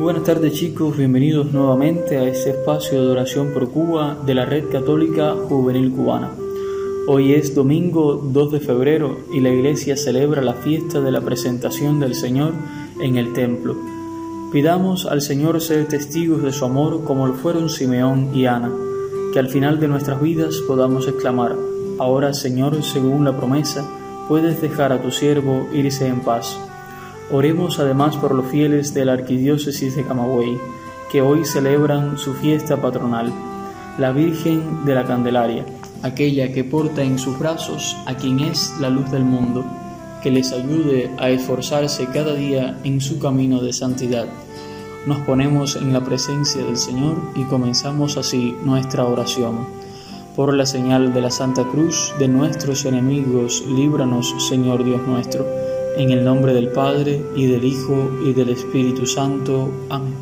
Buenas tardes chicos, bienvenidos nuevamente a este espacio de oración por Cuba de la Red Católica Juvenil Cubana. Hoy es domingo 2 de febrero y la iglesia celebra la fiesta de la presentación del Señor en el templo. Pidamos al Señor ser testigos de su amor como lo fueron Simeón y Ana, que al final de nuestras vidas podamos exclamar, ahora Señor, según la promesa, puedes dejar a tu siervo irse en paz Oremos además por los fieles de la Arquidiócesis de Camagüey, que hoy celebran su fiesta patronal, la Virgen de la Candelaria, aquella que porta en sus brazos a quien es la luz del mundo, que les ayude a esforzarse cada día en su camino de santidad. Nos ponemos en la presencia del Señor y comenzamos así nuestra oración. Por la señal de la Santa Cruz de nuestros enemigos, líbranos, Señor Dios nuestro en el nombre del Padre, y del Hijo, y del Espíritu Santo. Amén.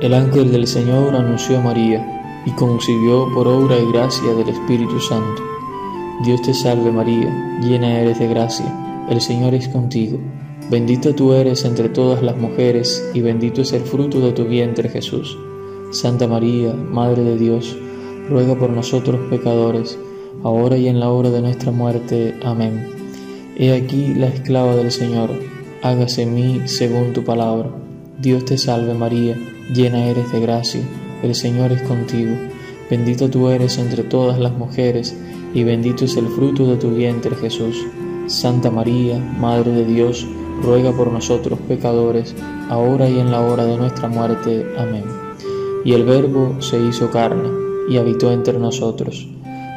El ángel del Señor anunció a María, y concibió por obra y gracia del Espíritu Santo. Dios te salve María, llena eres de gracia, el Señor es contigo. Bendita tú eres entre todas las mujeres, y bendito es el fruto de tu vientre Jesús. Santa María, Madre de Dios, ruega por nosotros pecadores, ahora y en la hora de nuestra muerte. Amén. He aquí la esclava del Señor, hágase en mí según tu palabra. Dios te salve María, llena eres de gracia, el Señor es contigo, bendita tú eres entre todas las mujeres, y bendito es el fruto de tu vientre Jesús. Santa María, Madre de Dios, ruega por nosotros pecadores, ahora y en la hora de nuestra muerte. Amén. Y el Verbo se hizo carne, y habitó entre nosotros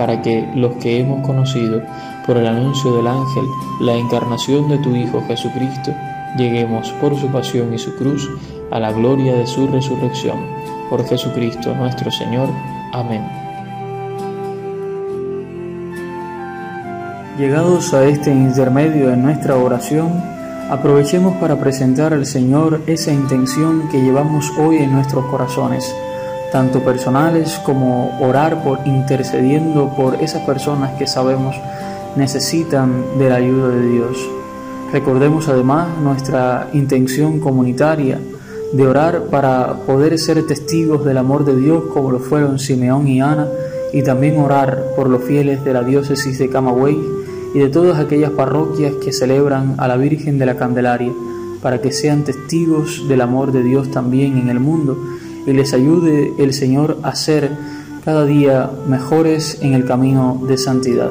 para que los que hemos conocido por el anuncio del ángel la encarnación de tu Hijo Jesucristo, lleguemos por su pasión y su cruz a la gloria de su resurrección. Por Jesucristo nuestro Señor. Amén. Llegados a este intermedio de nuestra oración, aprovechemos para presentar al Señor esa intención que llevamos hoy en nuestros corazones tanto personales como orar por intercediendo por esas personas que sabemos necesitan de la ayuda de Dios. Recordemos además nuestra intención comunitaria de orar para poder ser testigos del amor de Dios como lo fueron Simeón y Ana y también orar por los fieles de la diócesis de Camagüey y de todas aquellas parroquias que celebran a la Virgen de la Candelaria para que sean testigos del amor de Dios también en el mundo y les ayude el Señor a ser cada día mejores en el camino de santidad.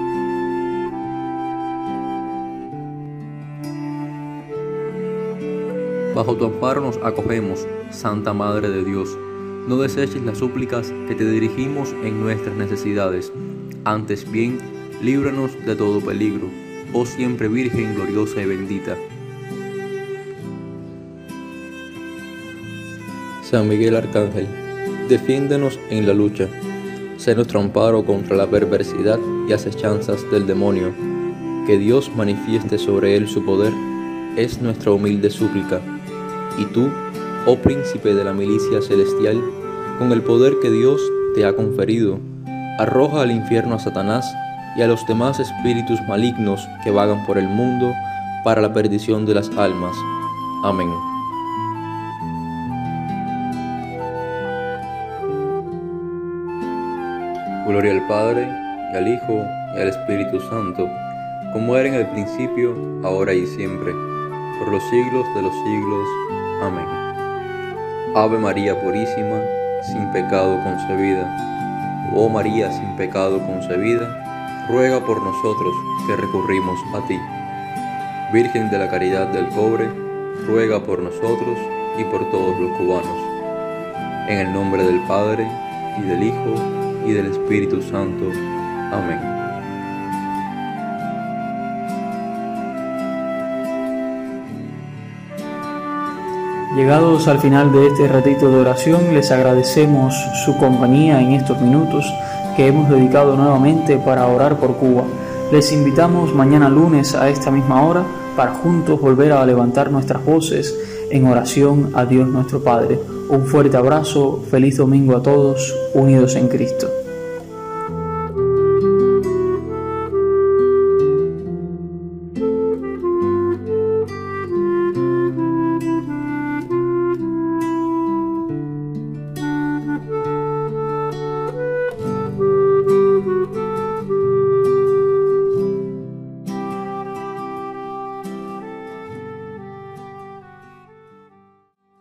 Bajo tu amparo nos acogemos, Santa Madre de Dios. No deseches las súplicas que te dirigimos en nuestras necesidades. Antes bien, líbranos de todo peligro, oh siempre Virgen gloriosa y bendita. San Miguel Arcángel, defiéndenos en la lucha. Sé nuestro amparo contra la perversidad y acechanzas del demonio. Que Dios manifieste sobre él su poder es nuestra humilde súplica y tú, oh príncipe de la milicia celestial, con el poder que Dios te ha conferido, arroja al infierno a Satanás y a los demás espíritus malignos que vagan por el mundo para la perdición de las almas. Amén. Gloria al Padre, y al Hijo, y al Espíritu Santo, como era en el principio, ahora y siempre, por los siglos de los siglos. Amén. Ave María Purísima, sin pecado concebida. Oh María sin pecado concebida, ruega por nosotros que recurrimos a ti. Virgen de la Caridad del Pobre, ruega por nosotros y por todos los cubanos. En el nombre del Padre, y del Hijo, y del Espíritu Santo. Amén. Llegados al final de este ratito de oración, les agradecemos su compañía en estos minutos que hemos dedicado nuevamente para orar por Cuba. Les invitamos mañana lunes a esta misma hora para juntos volver a levantar nuestras voces en oración a Dios nuestro Padre. Un fuerte abrazo, feliz domingo a todos, unidos en Cristo.